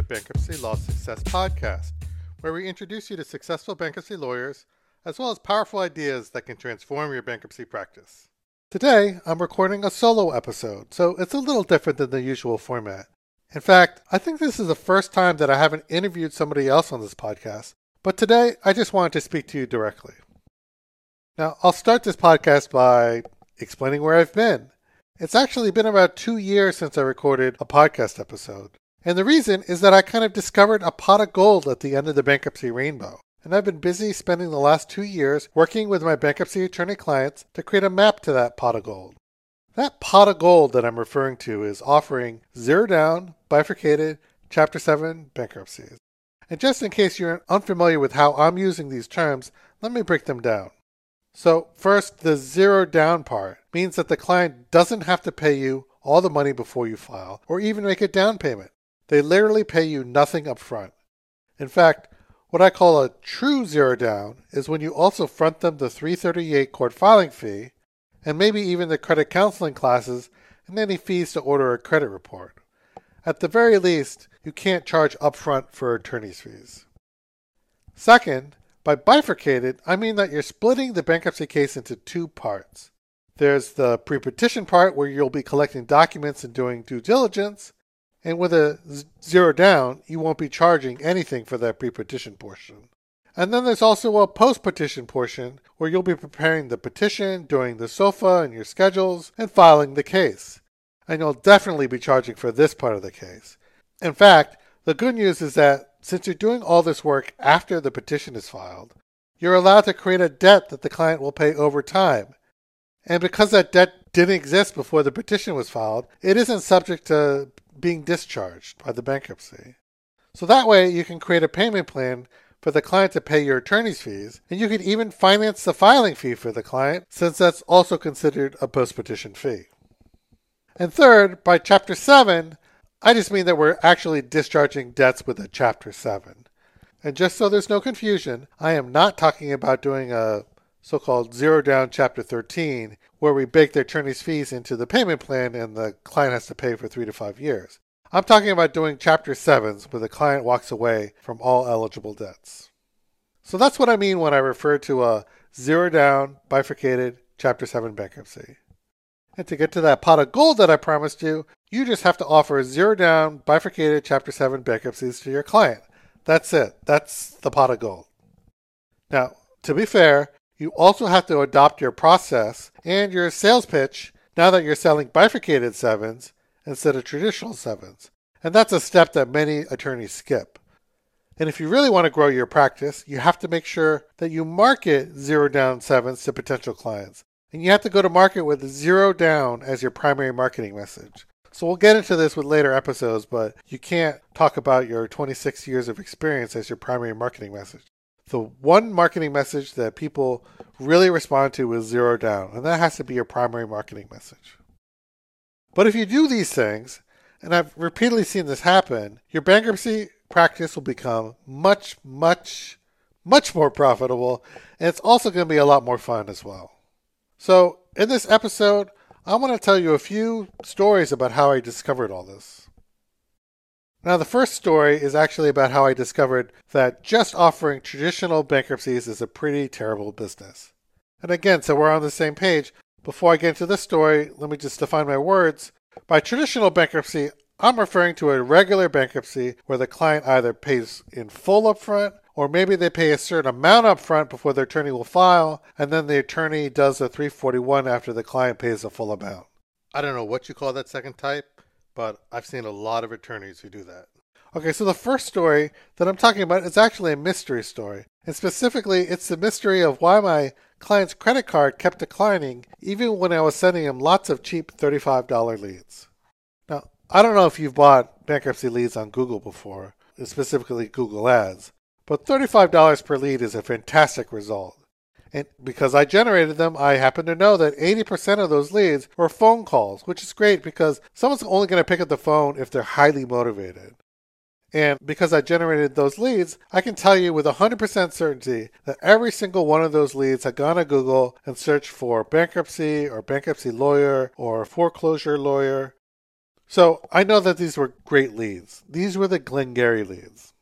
the Bankruptcy Law Success Podcast, where we introduce you to successful bankruptcy lawyers as well as powerful ideas that can transform your bankruptcy practice. Today, I'm recording a solo episode, so it's a little different than the usual format. In fact, I think this is the first time that I haven't interviewed somebody else on this podcast, but today I just wanted to speak to you directly. Now, I'll start this podcast by explaining where I've been. It's actually been about two years since I recorded a podcast episode. And the reason is that I kind of discovered a pot of gold at the end of the bankruptcy rainbow. And I've been busy spending the last two years working with my bankruptcy attorney clients to create a map to that pot of gold. That pot of gold that I'm referring to is offering zero down, bifurcated, Chapter 7 bankruptcies. And just in case you're unfamiliar with how I'm using these terms, let me break them down. So, first, the zero down part means that the client doesn't have to pay you all the money before you file or even make a down payment. They literally pay you nothing up front. In fact, what I call a true zero down is when you also front them the 338 court filing fee and maybe even the credit counseling classes and any fees to order a credit report. At the very least, you can't charge upfront for attorney's fees. Second, by bifurcated, I mean that you're splitting the bankruptcy case into two parts. There's the pre petition part where you'll be collecting documents and doing due diligence, and with a zero down, you won't be charging anything for that pre petition portion. And then there's also a post petition portion where you'll be preparing the petition, doing the SOFA and your schedules, and filing the case. And you'll definitely be charging for this part of the case. In fact, the good news is that since you're doing all this work after the petition is filed, you're allowed to create a debt that the client will pay over time. And because that debt didn't exist before the petition was filed, it isn't subject to being discharged by the bankruptcy. So that way you can create a payment plan for the client to pay your attorney's fees, and you can even finance the filing fee for the client since that's also considered a post petition fee. And third, by Chapter 7, I just mean that we're actually discharging debts with a Chapter 7. And just so there's no confusion, I am not talking about doing a so called zero down Chapter 13 where we bake the attorney's fees into the payment plan and the client has to pay for three to five years. I'm talking about doing Chapter 7s where the client walks away from all eligible debts. So that's what I mean when I refer to a zero down, bifurcated Chapter 7 bankruptcy. And to get to that pot of gold that I promised you, you just have to offer zero down, bifurcated Chapter 7 bankruptcies to your client. That's it. That's the pot of gold. Now, to be fair, you also have to adopt your process and your sales pitch now that you're selling bifurcated sevens instead of traditional sevens. And that's a step that many attorneys skip. And if you really want to grow your practice, you have to make sure that you market zero down sevens to potential clients. And you have to go to market with zero down as your primary marketing message. So we'll get into this with later episodes, but you can't talk about your 26 years of experience as your primary marketing message the one marketing message that people really respond to is zero down, and that has to be your primary marketing message. But if you do these things, and I've repeatedly seen this happen, your bankruptcy practice will become much, much, much more profitable, and it's also going to be a lot more fun as well. So, in this episode, I want to tell you a few stories about how I discovered all this. Now, the first story is actually about how I discovered that just offering traditional bankruptcies is a pretty terrible business. And again, so we're on the same page. Before I get into this story, let me just define my words. By traditional bankruptcy, I'm referring to a regular bankruptcy where the client either pays in full upfront or maybe they pay a certain amount upfront before their attorney will file, and then the attorney does a 341 after the client pays the full amount. I don't know what you call that second type but I've seen a lot of attorneys who do that. Okay, so the first story that I'm talking about is actually a mystery story. And specifically, it's the mystery of why my client's credit card kept declining even when I was sending him lots of cheap $35 leads. Now, I don't know if you've bought bankruptcy leads on Google before, specifically Google Ads, but $35 per lead is a fantastic result. And because I generated them, I happen to know that 80% of those leads were phone calls, which is great because someone's only going to pick up the phone if they're highly motivated. And because I generated those leads, I can tell you with 100% certainty that every single one of those leads had gone to Google and searched for bankruptcy or bankruptcy lawyer or foreclosure lawyer. So I know that these were great leads. These were the Glengarry leads.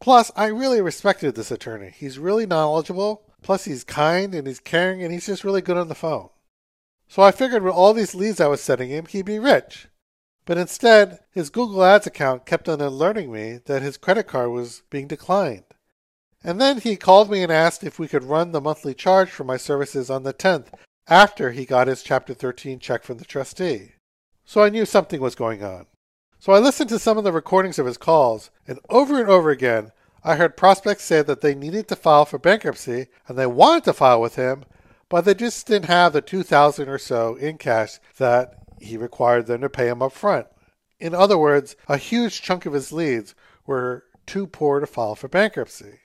Plus, I really respected this attorney. He's really knowledgeable, plus, he's kind and he's caring and he's just really good on the phone. So I figured with all these leads I was sending him, he'd be rich. But instead, his Google Ads account kept on alerting me that his credit card was being declined. And then he called me and asked if we could run the monthly charge for my services on the 10th after he got his Chapter 13 check from the trustee. So I knew something was going on. So I listened to some of the recordings of his calls, and over and over again, I heard prospects say that they needed to file for bankruptcy and they wanted to file with him, but they just didn't have the 2000 or so in cash that he required them to pay him up front. In other words, a huge chunk of his leads were too poor to file for bankruptcy.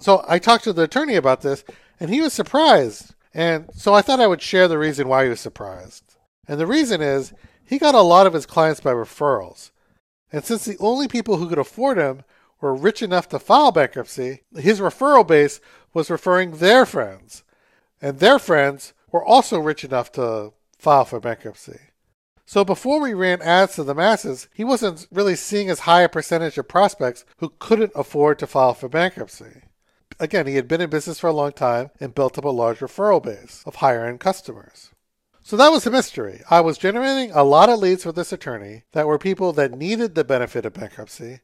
So I talked to the attorney about this, and he was surprised. And so I thought I would share the reason why he was surprised. And the reason is he got a lot of his clients by referrals. And since the only people who could afford him were rich enough to file bankruptcy, his referral base was referring their friends. And their friends were also rich enough to file for bankruptcy. So before we ran ads to the masses, he wasn't really seeing as high a percentage of prospects who couldn't afford to file for bankruptcy. Again, he had been in business for a long time and built up a large referral base of higher end customers. So that was the mystery. I was generating a lot of leads for this attorney that were people that needed the benefit of bankruptcy,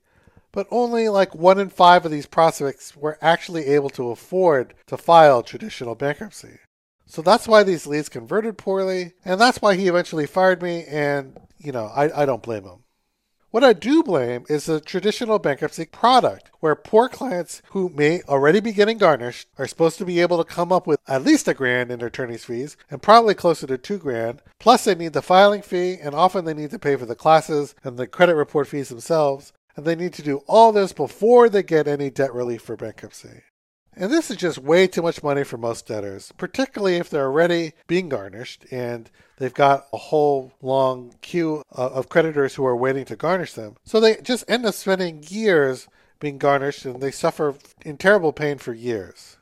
but only like one in five of these prospects were actually able to afford to file traditional bankruptcy. So that's why these leads converted poorly, and that's why he eventually fired me, and, you know, I, I don't blame him. What I do blame is the traditional bankruptcy product, where poor clients who may already be getting garnished are supposed to be able to come up with at least a grand in attorney's fees and probably closer to two grand. Plus, they need the filing fee, and often they need to pay for the classes and the credit report fees themselves. And they need to do all this before they get any debt relief for bankruptcy. And this is just way too much money for most debtors, particularly if they're already being garnished and they've got a whole long queue of creditors who are waiting to garnish them. So they just end up spending years being garnished and they suffer in terrible pain for years.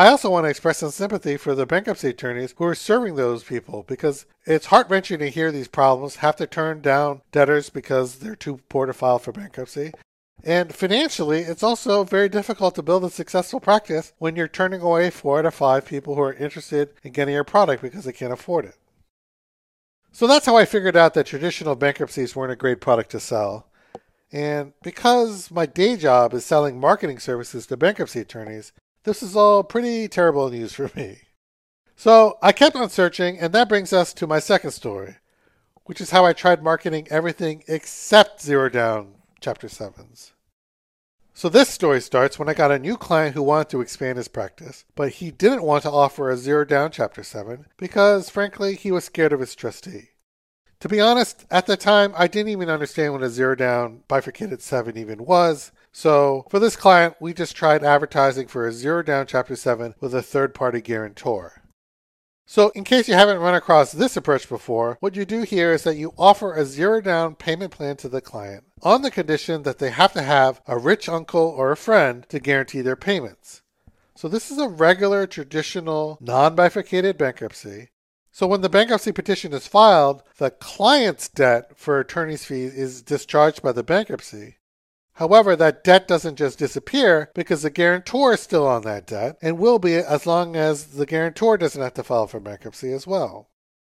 I also want to express some sympathy for the bankruptcy attorneys who are serving those people because it's heart wrenching to hear these problems have to turn down debtors because they're too poor to file for bankruptcy. And financially, it's also very difficult to build a successful practice when you're turning away four out of five people who are interested in getting your product because they can't afford it. So that's how I figured out that traditional bankruptcies weren't a great product to sell. And because my day job is selling marketing services to bankruptcy attorneys, this is all pretty terrible news for me. So I kept on searching, and that brings us to my second story, which is how I tried marketing everything except Zero Down Chapter 7s. So this story starts when I got a new client who wanted to expand his practice, but he didn't want to offer a zero down Chapter 7 because, frankly, he was scared of his trustee. To be honest, at the time, I didn't even understand what a zero down bifurcated 7 even was. So for this client, we just tried advertising for a zero down Chapter 7 with a third party guarantor. So, in case you haven't run across this approach before, what you do here is that you offer a zero down payment plan to the client on the condition that they have to have a rich uncle or a friend to guarantee their payments. So, this is a regular, traditional, non bifurcated bankruptcy. So, when the bankruptcy petition is filed, the client's debt for attorney's fees is discharged by the bankruptcy. However, that debt doesn't just disappear because the guarantor is still on that debt and will be as long as the guarantor doesn't have to file for bankruptcy as well.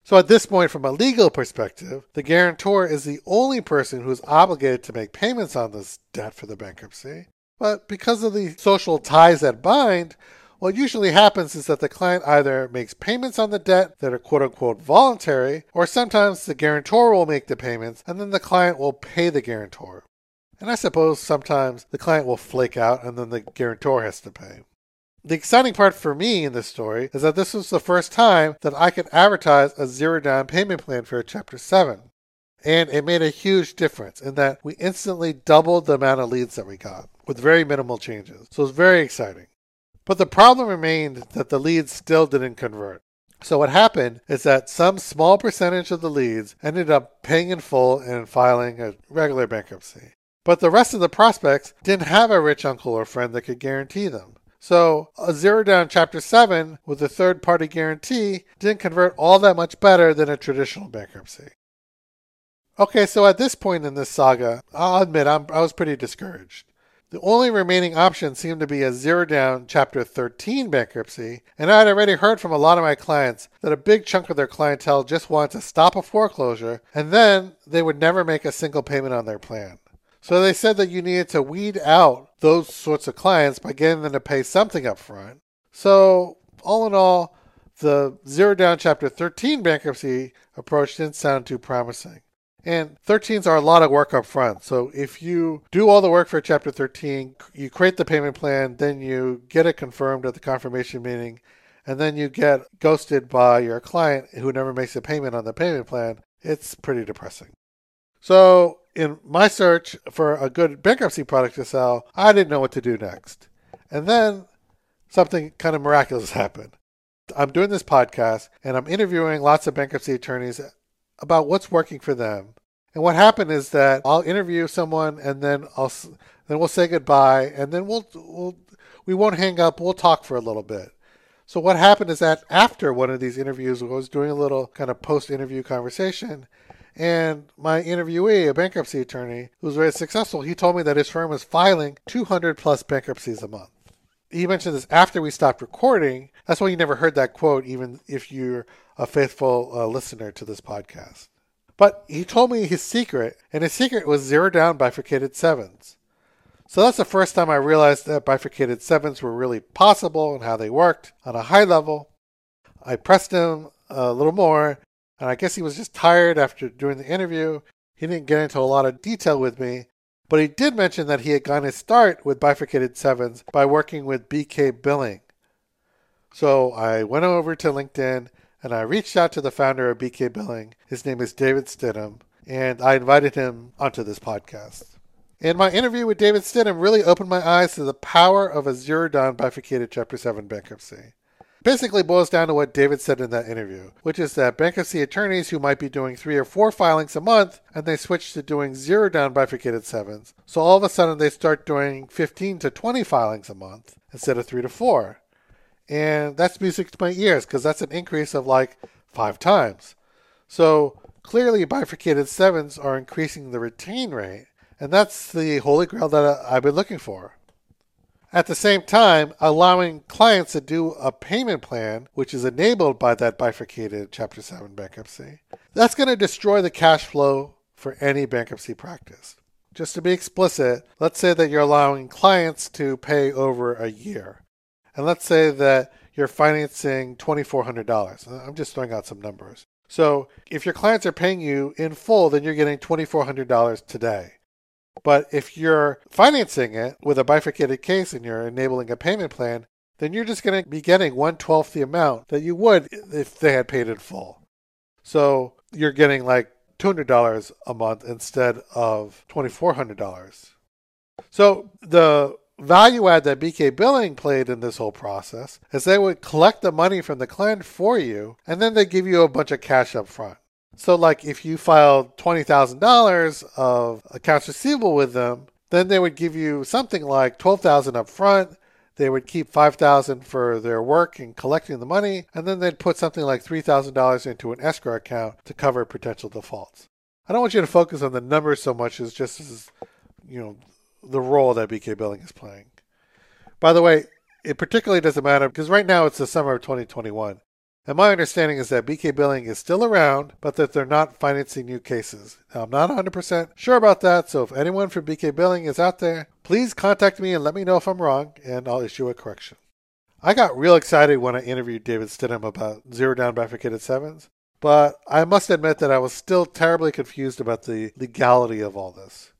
So at this point, from a legal perspective, the guarantor is the only person who's obligated to make payments on this debt for the bankruptcy. But because of the social ties that bind, what usually happens is that the client either makes payments on the debt that are quote unquote voluntary, or sometimes the guarantor will make the payments and then the client will pay the guarantor. And I suppose sometimes the client will flake out and then the guarantor has to pay. The exciting part for me in this story is that this was the first time that I could advertise a zero down payment plan for a Chapter 7. And it made a huge difference in that we instantly doubled the amount of leads that we got with very minimal changes. So it was very exciting. But the problem remained that the leads still didn't convert. So what happened is that some small percentage of the leads ended up paying in full and filing a regular bankruptcy. But the rest of the prospects didn't have a rich uncle or friend that could guarantee them. So a zero down chapter 7 with a third party guarantee didn't convert all that much better than a traditional bankruptcy. Okay, so at this point in this saga, I'll admit I'm, I was pretty discouraged. The only remaining option seemed to be a zero down Chapter 13 bankruptcy, and I had already heard from a lot of my clients that a big chunk of their clientele just wanted to stop a foreclosure and then they would never make a single payment on their plan. So they said that you needed to weed out those sorts of clients by getting them to pay something up front. So, all in all, the zero down Chapter 13 bankruptcy approach didn't sound too promising. And 13s are a lot of work up front. So if you do all the work for Chapter 13, you create the payment plan, then you get it confirmed at the confirmation meeting, and then you get ghosted by your client who never makes a payment on the payment plan, it's pretty depressing. So in my search for a good bankruptcy product to sell, I didn't know what to do next. And then something kind of miraculous happened. I'm doing this podcast and I'm interviewing lots of bankruptcy attorneys about what's working for them. And what happened is that I'll interview someone and then I'll then we'll say goodbye and then we'll we'll we won't hang up. We'll talk for a little bit. So what happened is that after one of these interviews, I was doing a little kind of post-interview conversation, and my interviewee, a bankruptcy attorney who was very successful, he told me that his firm was filing 200 plus bankruptcies a month. He mentioned this after we stopped recording. That's why you never heard that quote, even if you're a faithful uh, listener to this podcast. But he told me his secret, and his secret was zero down bifurcated sevens. So that's the first time I realized that bifurcated sevens were really possible and how they worked on a high level. I pressed him a little more, and I guess he was just tired after doing the interview. He didn't get into a lot of detail with me, but he did mention that he had gotten his start with bifurcated sevens by working with BK Billing. So I went over to LinkedIn and I reached out to the founder of BK Billing. His name is David Stidham, and I invited him onto this podcast. And my interview with David Stidham really opened my eyes to the power of a zero down bifurcated Chapter 7 bankruptcy. Basically boils down to what David said in that interview, which is that bankruptcy attorneys who might be doing three or four filings a month and they switch to doing zero down bifurcated sevens. So all of a sudden they start doing 15 to 20 filings a month instead of three to four. And that's music to my ears because that's an increase of like five times. So clearly, bifurcated sevens are increasing the retain rate. And that's the holy grail that I've been looking for. At the same time, allowing clients to do a payment plan, which is enabled by that bifurcated Chapter 7 bankruptcy, that's going to destroy the cash flow for any bankruptcy practice. Just to be explicit, let's say that you're allowing clients to pay over a year. And let's say that you're financing $2,400. I'm just throwing out some numbers. So if your clients are paying you in full, then you're getting $2,400 today. But if you're financing it with a bifurcated case and you're enabling a payment plan, then you're just going to be getting one twelfth the amount that you would if they had paid in full. So you're getting like $200 a month instead of $2,400. So the value add that BK Billing played in this whole process is they would collect the money from the client for you, and then they give you a bunch of cash up front. So, like if you filed $20,000 of accounts receivable with them, then they would give you something like 12000 up front. They would keep 5000 for their work in collecting the money, and then they'd put something like $3,000 into an escrow account to cover potential defaults. I don't want you to focus on the numbers so much as just as, you know, the role that BK Billing is playing. By the way, it particularly doesn't matter because right now it's the summer of 2021. And my understanding is that BK Billing is still around, but that they're not financing new cases. Now, I'm not 100% sure about that, so if anyone from BK Billing is out there, please contact me and let me know if I'm wrong, and I'll issue a correction. I got real excited when I interviewed David Stidham about zero down bifurcated sevens, but I must admit that I was still terribly confused about the legality of all this.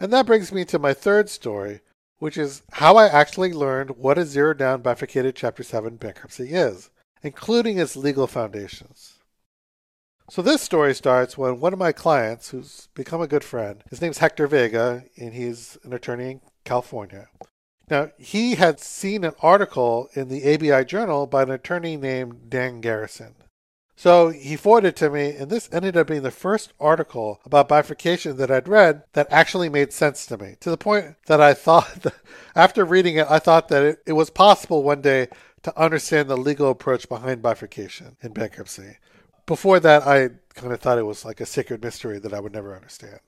And that brings me to my third story, which is how I actually learned what a zero down bifurcated Chapter 7 bankruptcy is, including its legal foundations. So this story starts when one of my clients, who's become a good friend, his name's Hector Vega, and he's an attorney in California. Now, he had seen an article in the ABI Journal by an attorney named Dan Garrison. So he forwarded to me, and this ended up being the first article about bifurcation that I'd read that actually made sense to me, to the point that I thought, that after reading it, I thought that it, it was possible one day to understand the legal approach behind bifurcation in bankruptcy. Before that, I kind of thought it was like a sacred mystery that I would never understand.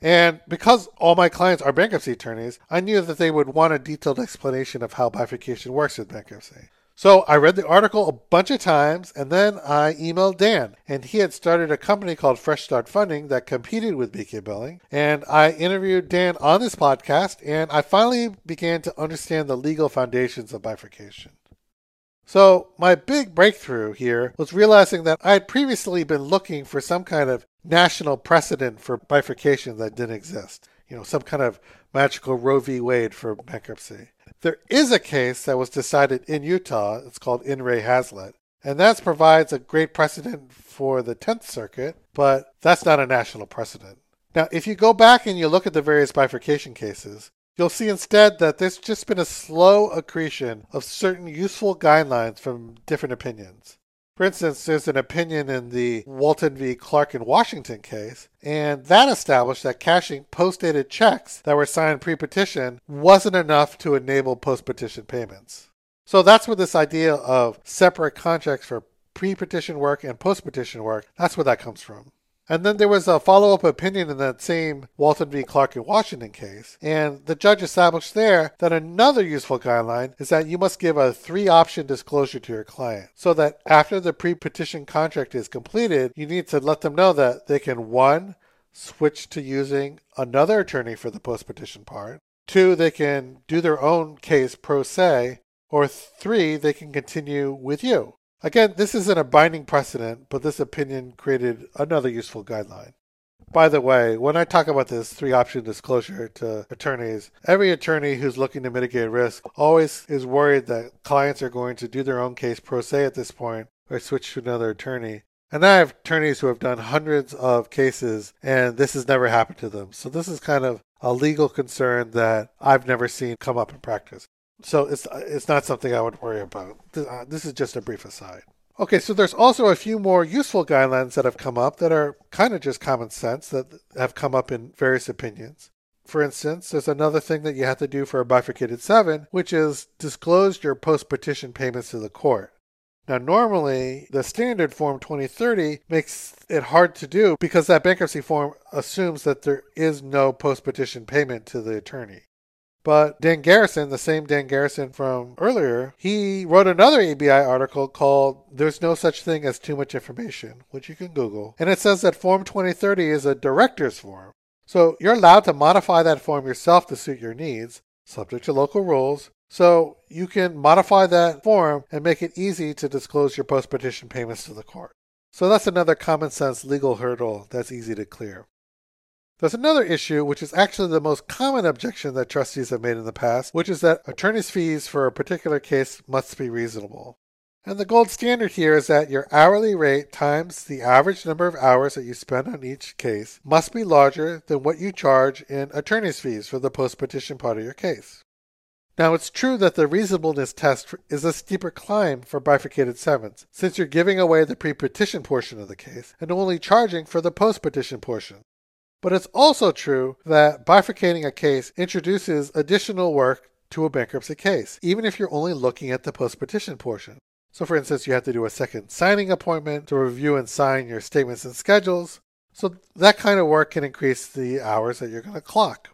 And because all my clients are bankruptcy attorneys, I knew that they would want a detailed explanation of how bifurcation works with bankruptcy. So I read the article a bunch of times and then I emailed Dan. And he had started a company called Fresh Start Funding that competed with BK Billing. And I interviewed Dan on this podcast and I finally began to understand the legal foundations of bifurcation. So, my big breakthrough here was realizing that I had previously been looking for some kind of national precedent for bifurcation that didn't exist. You know, some kind of magical Roe v. Wade for bankruptcy. There is a case that was decided in Utah. It's called In Re Hazlett. And that provides a great precedent for the 10th Circuit, but that's not a national precedent. Now, if you go back and you look at the various bifurcation cases, you'll see instead that there's just been a slow accretion of certain useful guidelines from different opinions. For instance, there's an opinion in the Walton v. Clark in Washington case, and that established that cashing post dated checks that were signed pre petition wasn't enough to enable post petition payments. So that's where this idea of separate contracts for pre petition work and post petition work, that's where that comes from. And then there was a follow up opinion in that same Walton v. Clark in Washington case. And the judge established there that another useful guideline is that you must give a three option disclosure to your client. So that after the pre petition contract is completed, you need to let them know that they can one, switch to using another attorney for the post petition part, two, they can do their own case pro se, or three, they can continue with you. Again, this isn't a binding precedent, but this opinion created another useful guideline. By the way, when I talk about this three option disclosure to attorneys, every attorney who's looking to mitigate risk always is worried that clients are going to do their own case pro se at this point or switch to another attorney. And I have attorneys who have done hundreds of cases and this has never happened to them. So this is kind of a legal concern that I've never seen come up in practice. So it's it's not something I would worry about. Uh, this is just a brief aside. Okay, so there's also a few more useful guidelines that have come up that are kind of just common sense that have come up in various opinions. For instance, there's another thing that you have to do for a bifurcated 7, which is disclose your post petition payments to the court. Now, normally, the standard Form 2030 makes it hard to do because that bankruptcy form assumes that there is no post petition payment to the attorney. But Dan Garrison, the same Dan Garrison from earlier, he wrote another ABI article called There's No Such Thing as Too Much Information, which you can Google. And it says that Form 2030 is a director's form. So you're allowed to modify that form yourself to suit your needs, subject to local rules. So you can modify that form and make it easy to disclose your post petition payments to the court. So that's another common sense legal hurdle that's easy to clear. There's another issue, which is actually the most common objection that trustees have made in the past, which is that attorney's fees for a particular case must be reasonable. And the gold standard here is that your hourly rate times the average number of hours that you spend on each case must be larger than what you charge in attorney's fees for the post petition part of your case. Now, it's true that the reasonableness test is a steeper climb for bifurcated sevens, since you're giving away the pre petition portion of the case and only charging for the post petition portion. But it's also true that bifurcating a case introduces additional work to a bankruptcy case, even if you're only looking at the post petition portion. So, for instance, you have to do a second signing appointment to review and sign your statements and schedules. So, that kind of work can increase the hours that you're going to clock.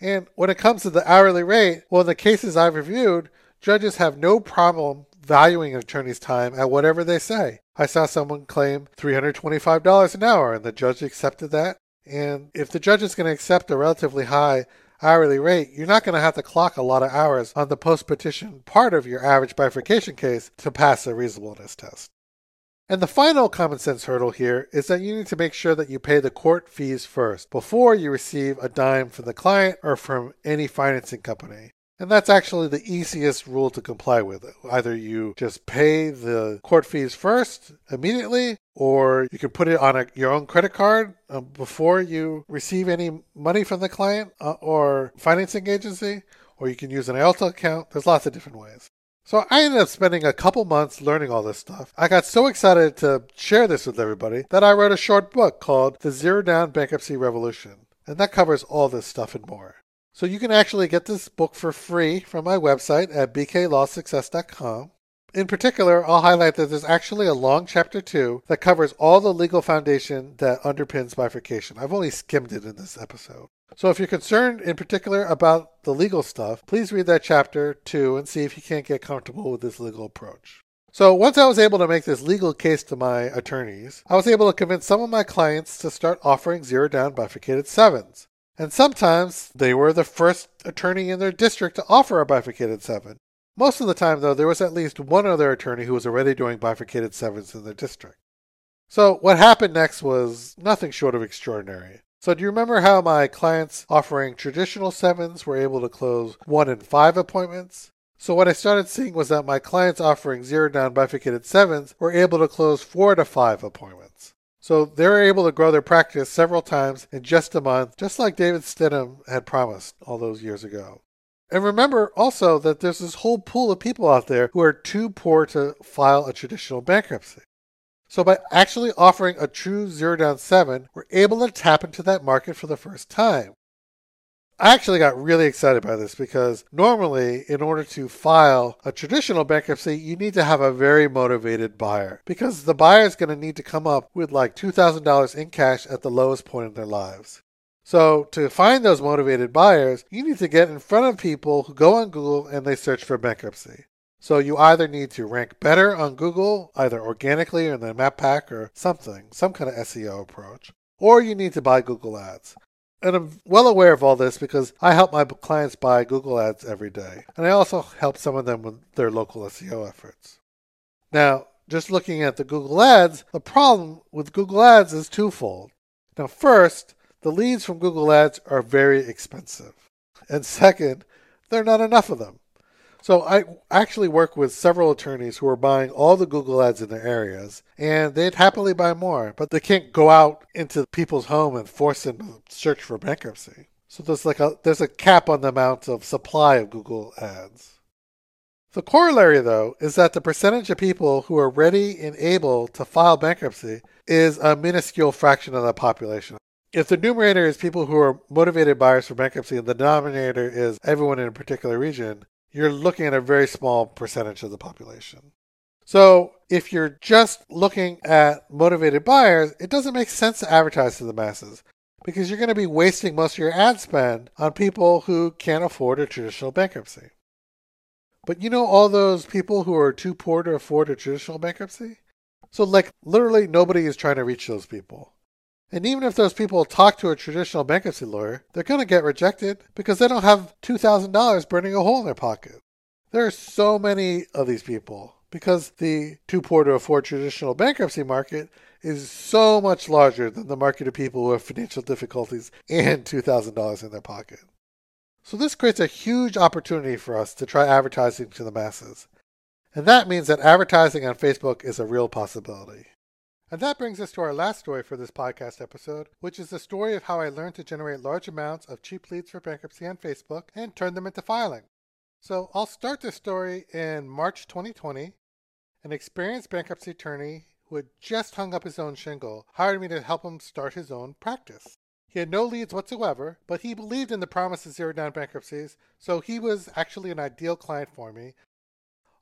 And when it comes to the hourly rate, well, in the cases I've reviewed, judges have no problem valuing an attorney's time at whatever they say. I saw someone claim $325 an hour, and the judge accepted that and if the judge is going to accept a relatively high hourly rate, you're not going to have to clock a lot of hours on the post petition part of your average bifurcation case to pass a reasonableness test. And the final common sense hurdle here is that you need to make sure that you pay the court fees first before you receive a dime from the client or from any financing company. And that's actually the easiest rule to comply with. Either you just pay the court fees first immediately, or you can put it on a, your own credit card uh, before you receive any money from the client uh, or financing agency, or you can use an IOLTA account. There's lots of different ways. So I ended up spending a couple months learning all this stuff. I got so excited to share this with everybody that I wrote a short book called The Zero Down Bankruptcy Revolution. And that covers all this stuff and more. So you can actually get this book for free from my website at bklawsuccess.com. In particular, I'll highlight that there's actually a long chapter two that covers all the legal foundation that underpins bifurcation. I've only skimmed it in this episode. So if you're concerned in particular about the legal stuff, please read that chapter two and see if you can't get comfortable with this legal approach. So once I was able to make this legal case to my attorneys, I was able to convince some of my clients to start offering zero down bifurcated sevens. And sometimes they were the first attorney in their district to offer a bifurcated seven. Most of the time, though, there was at least one other attorney who was already doing bifurcated sevens in their district. So what happened next was nothing short of extraordinary. So do you remember how my clients offering traditional sevens were able to close one in five appointments? So what I started seeing was that my clients offering zero down bifurcated sevens were able to close four to five appointments. So they're able to grow their practice several times in just a month, just like David Stidham had promised all those years ago. And remember also that there's this whole pool of people out there who are too poor to file a traditional bankruptcy. So by actually offering a true zero down seven, we're able to tap into that market for the first time. I actually got really excited by this because normally, in order to file a traditional bankruptcy, you need to have a very motivated buyer because the buyer is going to need to come up with like $2,000 in cash at the lowest point in their lives. So, to find those motivated buyers, you need to get in front of people who go on Google and they search for bankruptcy. So you either need to rank better on Google, either organically or in the map pack or something, some kind of SEO approach, or you need to buy Google Ads. And I'm well aware of all this because I help my clients buy Google Ads every day. And I also help some of them with their local SEO efforts. Now, just looking at the Google Ads, the problem with Google Ads is twofold. Now, first, the leads from Google Ads are very expensive. And second, there are not enough of them. So I actually work with several attorneys who are buying all the Google ads in their areas, and they'd happily buy more, but they can't go out into people's home and force them to search for bankruptcy. So there's like a there's a cap on the amount of supply of Google ads. The corollary, though, is that the percentage of people who are ready and able to file bankruptcy is a minuscule fraction of the population. If the numerator is people who are motivated buyers for bankruptcy and the denominator is everyone in a particular region, you're looking at a very small percentage of the population. So if you're just looking at motivated buyers, it doesn't make sense to advertise to the masses because you're going to be wasting most of your ad spend on people who can't afford a traditional bankruptcy. But you know all those people who are too poor to afford a traditional bankruptcy? So, like, literally nobody is trying to reach those people. And even if those people talk to a traditional bankruptcy lawyer, they're going to get rejected because they don't have $2,000 burning a hole in their pocket. There are so many of these people because the too poor to afford traditional bankruptcy market is so much larger than the market of people who have financial difficulties and $2,000 in their pocket. So this creates a huge opportunity for us to try advertising to the masses. And that means that advertising on Facebook is a real possibility. And that brings us to our last story for this podcast episode, which is the story of how I learned to generate large amounts of cheap leads for bankruptcy on Facebook and turn them into filing. So I'll start this story in March 2020. An experienced bankruptcy attorney who had just hung up his own shingle hired me to help him start his own practice. He had no leads whatsoever, but he believed in the promise of zero down bankruptcies, so he was actually an ideal client for me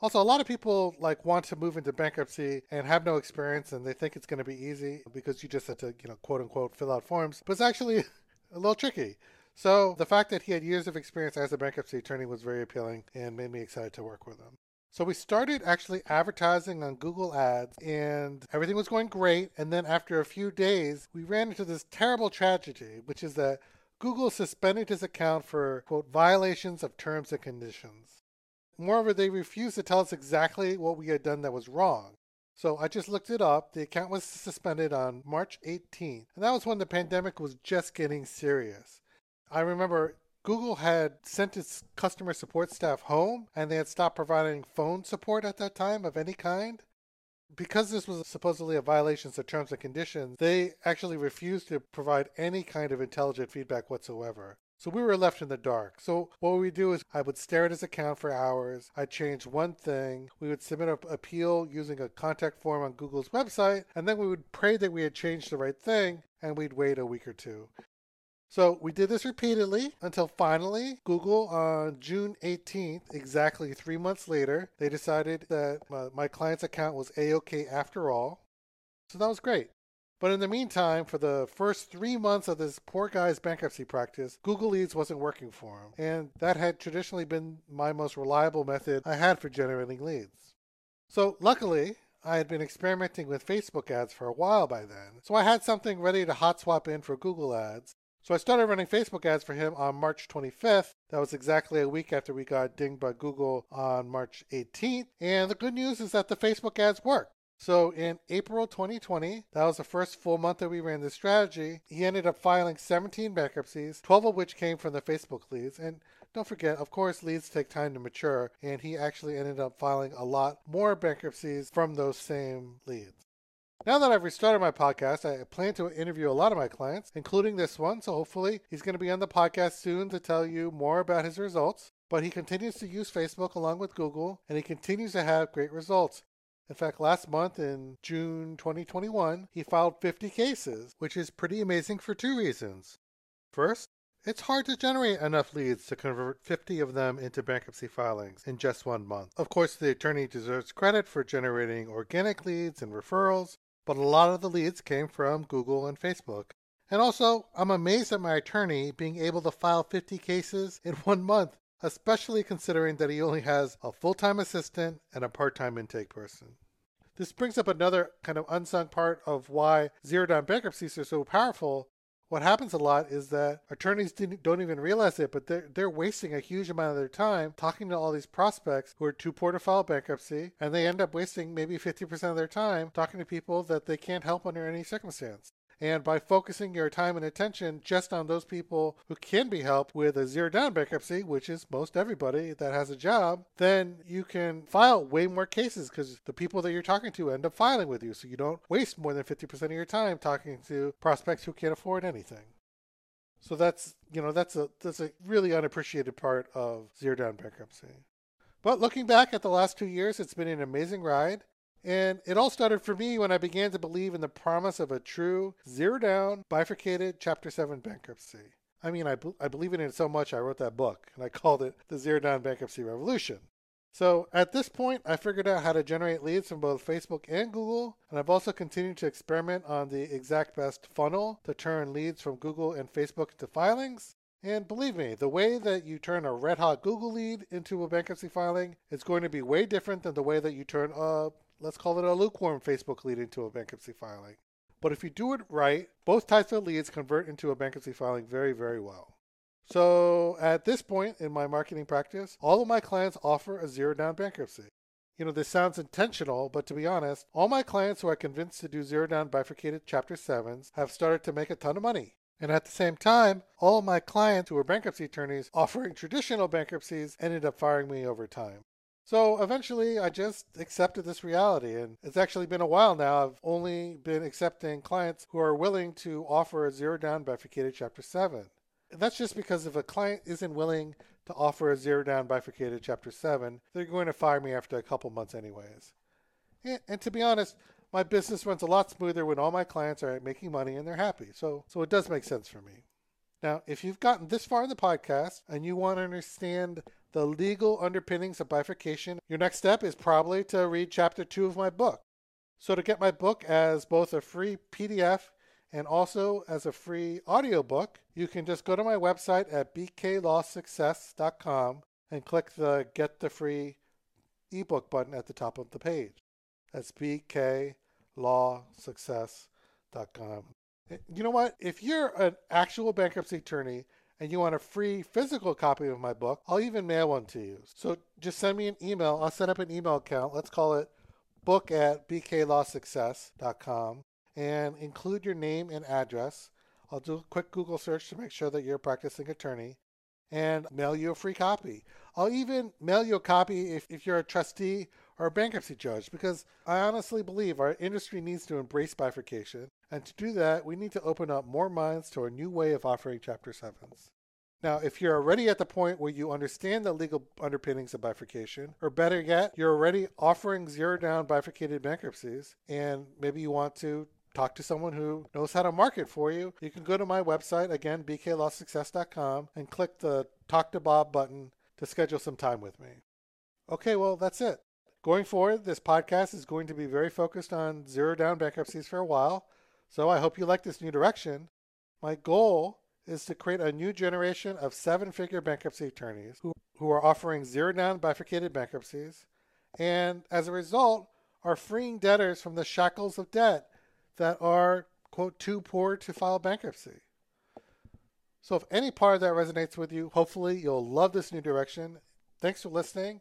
also, a lot of people like want to move into bankruptcy and have no experience, and they think it's going to be easy because you just have to, you know, quote unquote, fill out forms. But it's actually a little tricky. So the fact that he had years of experience as a bankruptcy attorney was very appealing and made me excited to work with him. So we started actually advertising on Google Ads and everything was going great. And then after a few days, we ran into this terrible tragedy, which is that Google suspended his account for, quote, violations of terms and conditions. Moreover, they refused to tell us exactly what we had done that was wrong. So I just looked it up. The account was suspended on March 18th, and that was when the pandemic was just getting serious. I remember Google had sent its customer support staff home, and they had stopped providing phone support at that time of any kind. Because this was supposedly a violation of terms and conditions, they actually refused to provide any kind of intelligent feedback whatsoever. So we were left in the dark. So what we do is I would stare at his account for hours. I'd change one thing. We would submit an appeal using a contact form on Google's website, and then we would pray that we had changed the right thing, and we'd wait a week or two. So we did this repeatedly until finally Google on June 18th, exactly three months later, they decided that my, my client's account was A-OK after all. So that was great. But in the meantime, for the first three months of this poor guy's bankruptcy practice, Google Leads wasn't working for him. And that had traditionally been my most reliable method I had for generating leads. So luckily, I had been experimenting with Facebook ads for a while by then. So I had something ready to hot swap in for Google ads. So I started running Facebook ads for him on March 25th. That was exactly a week after we got dinged by Google on March 18th. And the good news is that the Facebook ads worked. So in April 2020, that was the first full month that we ran this strategy, he ended up filing 17 bankruptcies, 12 of which came from the Facebook leads. And don't forget, of course, leads take time to mature, and he actually ended up filing a lot more bankruptcies from those same leads. Now that I've restarted my podcast, I plan to interview a lot of my clients, including this one. So hopefully, he's going to be on the podcast soon to tell you more about his results. But he continues to use Facebook along with Google, and he continues to have great results. In fact, last month in June 2021, he filed 50 cases, which is pretty amazing for two reasons. First, it's hard to generate enough leads to convert 50 of them into bankruptcy filings in just one month. Of course, the attorney deserves credit for generating organic leads and referrals, but a lot of the leads came from Google and Facebook. And also, I'm amazed at my attorney being able to file 50 cases in one month especially considering that he only has a full time assistant and a part time intake person. This brings up another kind of unsung part of why zero down bankruptcies are so powerful. What happens a lot is that attorneys don't even realize it, but they're, they're wasting a huge amount of their time talking to all these prospects who are too poor to file bankruptcy, and they end up wasting maybe 50% of their time talking to people that they can't help under any circumstance. And by focusing your time and attention just on those people who can be helped with a zero down bankruptcy, which is most everybody that has a job, then you can file way more cases because the people that you're talking to end up filing with you. So you don't waste more than 50% of your time talking to prospects who can't afford anything. So that's, you know, that's a that's a really unappreciated part of zero down bankruptcy. But looking back at the last two years, it's been an amazing ride. And it all started for me when I began to believe in the promise of a true, zero down, bifurcated Chapter 7 bankruptcy. I mean, I, I believe in it so much, I wrote that book, and I called it The Zero Down Bankruptcy Revolution. So at this point, I figured out how to generate leads from both Facebook and Google, and I've also continued to experiment on the exact best funnel to turn leads from Google and Facebook into filings. And believe me, the way that you turn a red hot Google lead into a bankruptcy filing is going to be way different than the way that you turn a let's call it a lukewarm Facebook lead into a bankruptcy filing. But if you do it right, both types of leads convert into a bankruptcy filing very, very well. So at this point in my marketing practice, all of my clients offer a zero down bankruptcy. You know, this sounds intentional, but to be honest, all my clients who are convinced to do zero down bifurcated chapter 7s have started to make a ton of money. And at the same time, all of my clients who were bankruptcy attorneys offering traditional bankruptcies ended up firing me over time. So eventually, I just accepted this reality. And it's actually been a while now. I've only been accepting clients who are willing to offer a zero down bifurcated Chapter 7. And that's just because if a client isn't willing to offer a zero down bifurcated Chapter 7, they're going to fire me after a couple months, anyways. And, and to be honest, my business runs a lot smoother when all my clients are making money and they're happy. So, so it does make sense for me. Now, if you've gotten this far in the podcast and you want to understand the legal underpinnings of bifurcation, your next step is probably to read chapter two of my book. So, to get my book as both a free PDF and also as a free audiobook, you can just go to my website at bklawsuccess.com and click the Get the Free ebook button at the top of the page. That's bklawsuccess.com. Eh, you know what? If you're an actual bankruptcy attorney and you want a free physical copy of my book, I'll even mail one to you. So just send me an email. I'll set up an email account. Let's call it book at bklawsuccess.com and include your name and address. I'll do a quick Google search to make sure that you're a practicing attorney and mail you a free copy. I'll even mail you a copy if, if you're a trustee a bankruptcy judge because I honestly believe our industry needs to embrace bifurcation. And to do that, we need to open up more minds to a new way of offering Chapter 7s. Now, if you're already at the point where you understand the legal underpinnings of bifurcation, or better yet, you're already offering zero down bifurcated bankruptcies, and maybe you want to talk to someone who knows how to market for you, you can go to my website, again, bklawsuccess.com, and click the Talk to Bob button to schedule some time with me. Okay, well, that's it. Going forward, this podcast is going to be very focused on zero down bankruptcies for a while, so I hope you like this new direction. My goal is to create a new generation of seven figure bankruptcy attorneys who, who are offering zero down bifurcated bankruptcies, and as a result, are freeing debtors from the shackles of debt that are, quote, too poor to file bankruptcy. So if any part of that resonates with you, hopefully you'll love this new direction. Thanks for listening,